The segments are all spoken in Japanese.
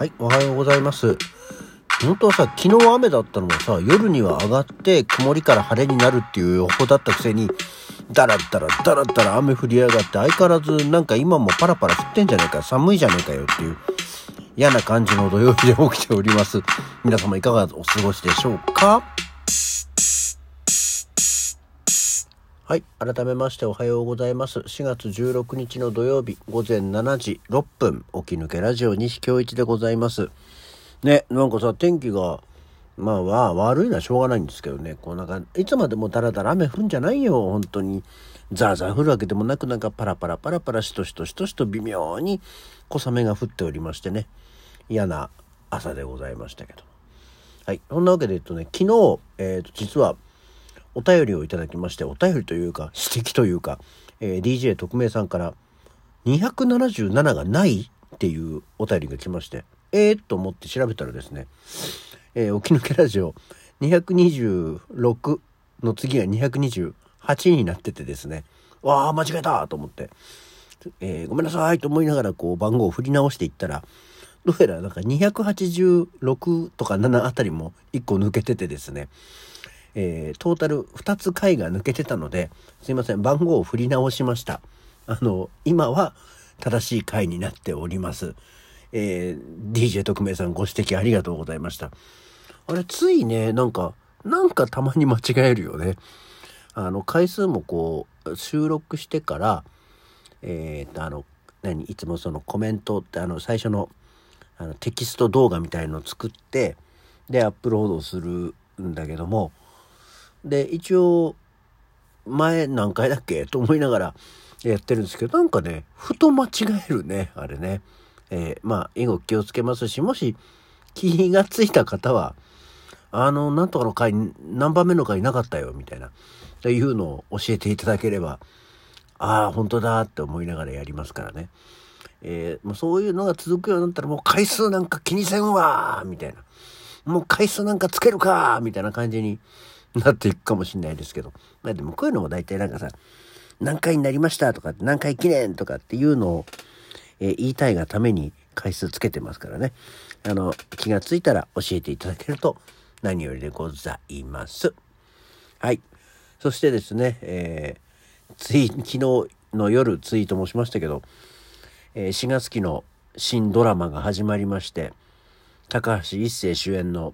はい、おはようございます。本当はさ、昨日雨だったのがさ、夜には上がって曇りから晴れになるっていう予報だったくせに、だらだらだらだら雨降りやがって相変わらずなんか今もパラパラ降ってんじゃないか、寒いじゃねえかよっていう嫌な感じの土曜日で起きております。皆様いかがお過ごしでしょうか？はい。改めましておはようございます。4月16日の土曜日午前7時6分、起き抜けラジオ西京一でございます。ね、なんかさ、天気が、まあ、わ悪いのはしょうがないんですけどね、こうなんか、いつまでもだらだら雨降るんじゃないよ、本当に。ザーザー降るわけでもなく、なんかパラパラパラパラしとしとしとしと微妙に小雨が降っておりましてね、嫌な朝でございましたけど。はい。そんなわけで言うとね、昨日、えっ、と、実は、お便りをいただきまして、お便りというか、指摘というか、えー DJ 特命さんから、277がないっていうお便りが来まして、えー、と思って調べたらですね、えー、起き抜けラジオ226の次が228になっててですね、わあ、間違えたと思って、えーごめんなさいと思いながらこう番号を振り直していったら、どうやらなんか286とか7あたりも1個抜けててですね、えートータル2つ回が抜けてたので、すいません、番号を振り直しました。あの、今は正しい回になっております。えー DJ 特命さんご指摘ありがとうございました。あれ、ついね、なんか、なんかたまに間違えるよね。あの、回数もこう、収録してから、えーと、あの、何、いつもそのコメントって、あの、最初の、あの、テキスト動画みたいのを作って、で、アップロードするんだけども、で、一応、前何回だっけ？と思いながらやってるんですけど、なんかね、ふと間違えるね、あれね。えーまあ、以後気をつけますし、もし気がついた方は、あの、なんとかの回、何番目の回なかったよ、みたいな、っていうのを教えていただければ、ああ、本当だって思いながらやりますからね。えーもうそういうのが続くようになったら、もう回数なんか気にせんわみたいな。もう回数なんかつけるかみたいな感じに なっていくかもしれないですけど。まあでもこういうのも大体なんかさ、何回になりましたとか、何回記念とかっていうのを、えー言いたいがために回数つけてますからね。あの、気がついたら教えていただけると何よりでございます。はい。そしてですね、えーツイ昨日の夜ツイートもしましたけど、えー4月期の新ドラマが始まりまして、高橋一生主演の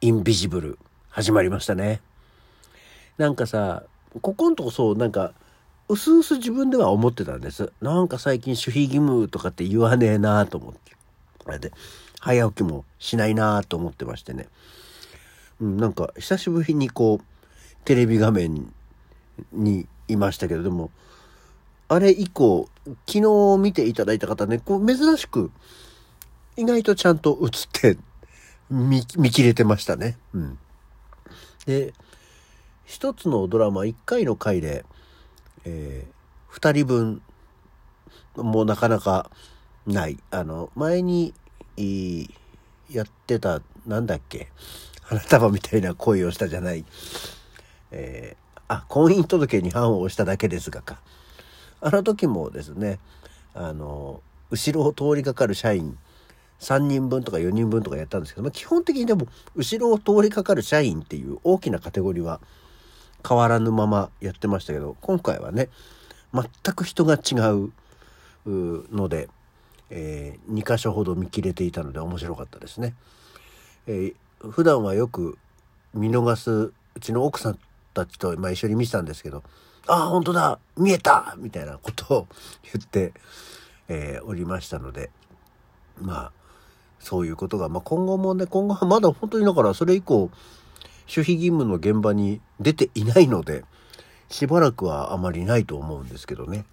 インビジブル始まりましたね。なんかさ、ここんとこそう、なんか、うすうす自分では思ってたんです。なんか最近守秘義務とかって言わねえなと思って。あれで、早起きもしないなと思ってましてね。うん、なんか久しぶりにこう、テレビ画面にいましたけれど、も、あれ以降、昨日見ていただいた方ね、こう珍しく、意外とちゃんと映って、見、見切れてましたね。うん。で、一つのドラマ、一回の回で、えー二人分、もうなかなかない。あの、前に、いやってた、なんだっけ、花束みたいな恋をしたじゃない。えーあ、婚姻届に判を押しただけですがか。あの時もですね、あの、後ろを通りかかる社員3人分とか4人分とかやったんですけど、まあ、基本的にでも、後ろを通りかかる社員っていう大きなカテゴリーは変わらぬままやってましたけど、今回はね、全く人が違うので、え2箇所ほど見切れていたので面白かったですね。えー普段はよく見逃すうちの奥さんたちと、まあ、一緒に見てたんですけど「ああ本当だ見えた!」みたいなことを言って、えーおりましたのでまあそういうことが、まあ、今後もね今後はまだ本当にだからそれ以降守秘義務の現場に出ていないのでしばらくはあまりないと思うんですけどね、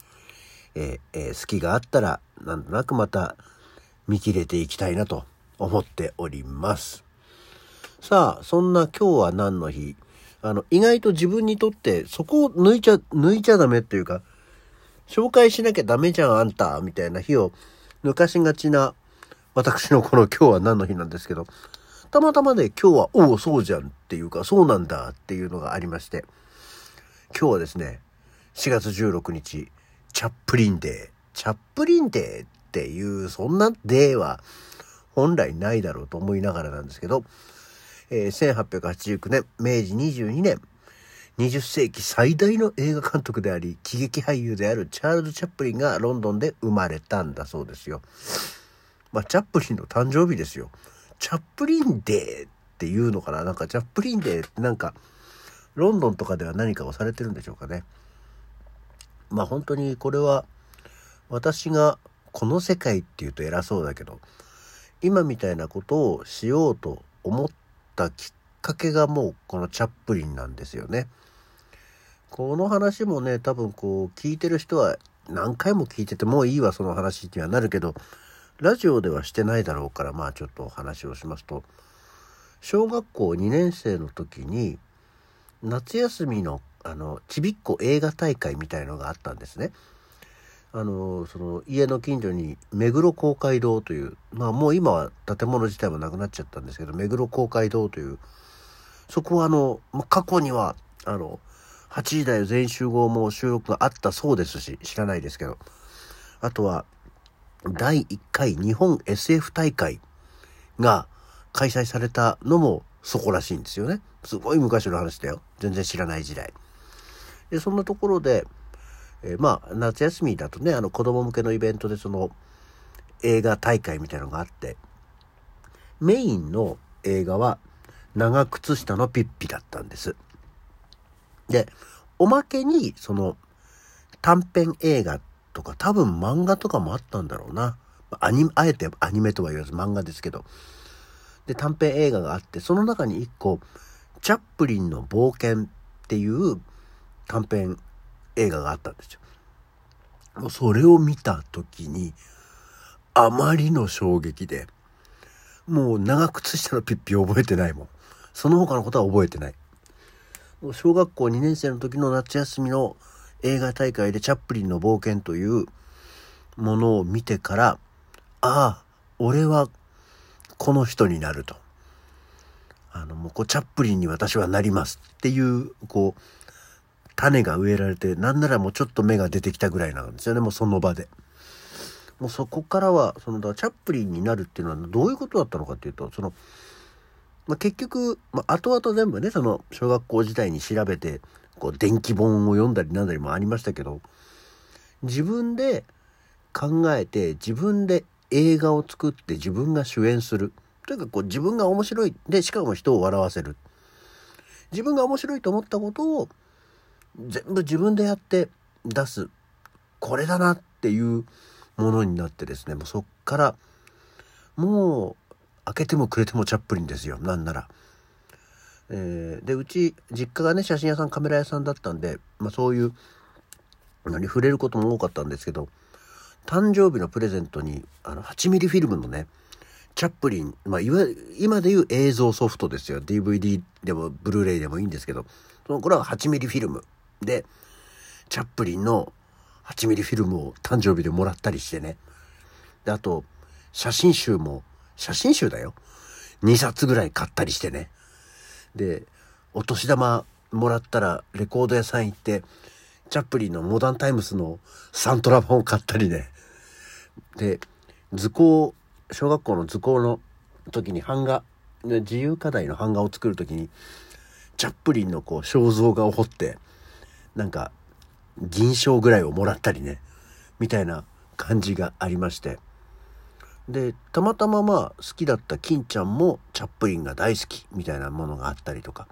えーえー隙があったらなんとなくまた見切れていきたいなと思っております。さあ、そんな今日は何の日？あの、意外と自分にとってそこを抜いちゃ、抜いちゃダメっていうか、紹介しなきゃダメじゃんあんた、みたいな日を抜かしがちな私のこの今日は何の日なんですけど、たまたまね、今日は、おお、そうじゃんっていうか、そうなんだっていうのがありまして、今日はですね、4月16日、チャップリンデー。チャップリンデーっていう、そんなデーは、本来ないだろうと思いながらなんですけど、えー、1889年、明治22年、20世紀最大の映画監督であり、喜劇俳優であるチャールズ・チャップリンがロンドンで生まれたんだそうですよ。まあ、チャップリンの誕生日ですよ。チャップリンデーっていうのかな？なんかチャップリンデーってなんか、ロンドンとかでは何かをされてるんでしょうかね。まあ本当にこれは、私がこの世界っていうと偉そうだけど、今みたいなことをしようと思ったきっかけがもうこのチャップリンなんですよね。この話もね、多分こう聞いてる人は何回も聞いててもういいわその話にはなるけど、ラジオではしてないだろうからまあちょっとお話をしますと、小学校2年生の時に夏休みのあのちびっこ映画大会みたいのがあったんですね。あのその家の近所に目黒公会堂というまあもう今は建物自体もなくなっちゃったんですけど目黒公会堂というそこはあの過去にはあの8時台全集合も収録があったそうですし知らないですけどあとは第1回日本 SF 大会が開催されたのもそこらしいんですよね。すごい昔の話だよ。全然知らない時代。で、そんなところで、えー、まあ、夏休みだとね、あの子供向けのイベントでその映画大会みたいなのがあって、メインの映画は長靴下のピッピだったんです。で、おまけにその短編映画っとか多分漫画とかもあったんだろうな。アニあえてアニメとは言わず漫画ですけど。で、短編映画があって、その中に一個、チャップリンの冒険っていう短編映画があったんですよ。それを見た時に、あまりの衝撃で、もう長靴下のピッピ覚えてないもん。その他のことは覚えてない。小学校2年生の時の夏休みの映画大会でチャップリンの冒険というものを見てから、ああ、俺はこの人になると。あの、もうこう、チャップリンに私はなりますっていう、こう、種が植えられて、なんならもうちょっと芽が出てきたぐらいなんですよね、もうその場で。もうそこからは、その、チャップリンになるっていうのはどういうことだったのかっていうと、その、まあ、結局、まあ、後々全部ね、その、小学校時代に調べて、こう、電気本を読んだりなんだりもありましたけど、自分で考えて、自分で映画を作って自分が主演する。というかこう自分が面白い。で、しかも人を笑わせる。自分が面白いと思ったことを全部自分でやって出す。これだなっていうものになってですね、もうそっから、もう開けてもくれてもチャップリンですよ。なんなら。えー、で、うち、実家がね、写真屋さん、カメラ屋さんだったんで、まあそういう、何、触れることも多かったんですけど、誕生日のプレゼントに、あの、8ミリフィルムのね、チャップリン、まあ、いわ今でいう映像ソフトですよ。DVD でも、ブルーレイでもいいんですけど、そのこれは8ミリフィルムで、チャップリンの8ミリフィルムを誕生日でもらったりしてね。で、あと、写真集も、写真集だよ。2冊ぐらい買ったりしてね。で、お年玉もらったらレコード屋さん行って、チャップリンのモダンタイムスのサントラ版を買ったりね。で、図工、小学校の図工の時に版画、自由課題の版画を作る時に、チャップリンのこう肖像画を彫って、なんか、銀賞ぐらいをもらったりね、みたいな感じがありまして。で、たまたままあ好きだった金ちゃんもチャップリンが大好きみたいなものがあったりとか。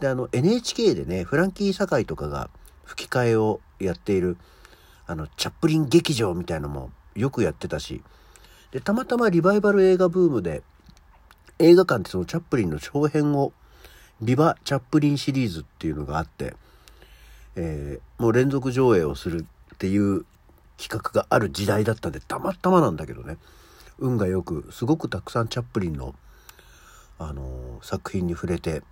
で、あの NHK でね、フランキー堺とかが吹き替えをやっている、あの、チャップリン劇場みたいのもよくやってたし、で、たまたまリバイバル映画ブームで、映画館ってそのチャップリンの長編を、ビバ・チャップリンシリーズっていうのがあって、えー、もう連続上映をするっていう企画がある時代だったんで、たまたまなんだけどね、運がよく、すごくたくさんチャップリンの、あのー、作品に触れて、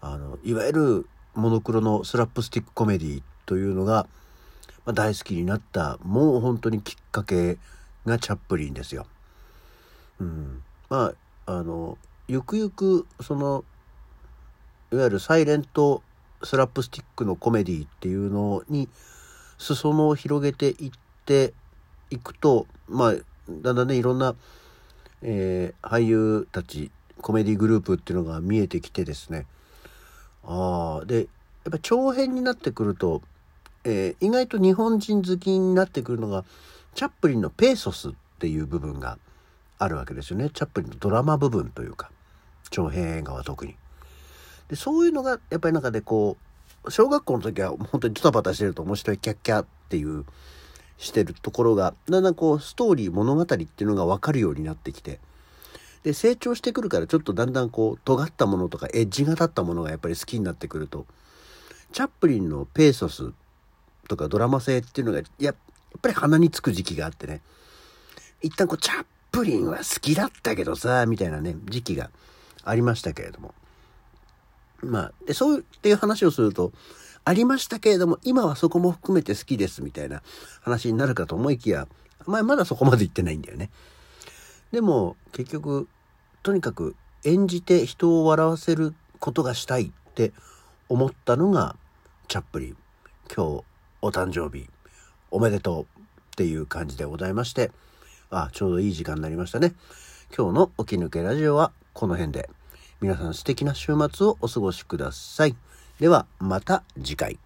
あの、いわゆるモノクロのスラップスティックコメディというのが、まあ、大好きになったもう本当にきっかけがチャップリンですよ。うん、まああのゆくゆくそのいわゆるサイレントスラップスティックのコメディっていうのに裾野を広げていっていくとまあだんだんねいろんなえー、俳優たちコメディグループっていうのが見えてきてですねああでやっぱ長編になってくると、えー、意外と日本人好きになってくるのがチャップリンのペーソスっていう部分があるわけですよねチャップリンのドラマ部分というか長編映画は特に。でそういうのがやっぱり中でこう小学校の時は本当にドタバタしてると面白いキャッキャっていうしてるところがだんだんこうストーリー物語っていうのが分かるようになってきて。で成長してくるからちょっとだんだんこう尖ったものとかエッジが立ったものがやっぱり好きになってくると。チャップリンのペーソスとかドラマ性っていうのがやっぱり鼻につく時期があってね。一旦こうチャップリンは好きだったけどさみたいなね時期がありましたけれども。まあでそうっていう話をするとありましたけれども今はそこも含めて好きですみたいな話になるかと思いきやまあまだそこまで言ってないんだよね。でも結局とにかく演じて人を笑わせることがしたいって思ったのがチャップリン。今日お誕生日おめでとうっていう感じでございましてあちょうどいい時間になりましたね。今日の起き抜けラジオはこの辺で。皆さん素敵な週末をお過ごしください。ではまた次回。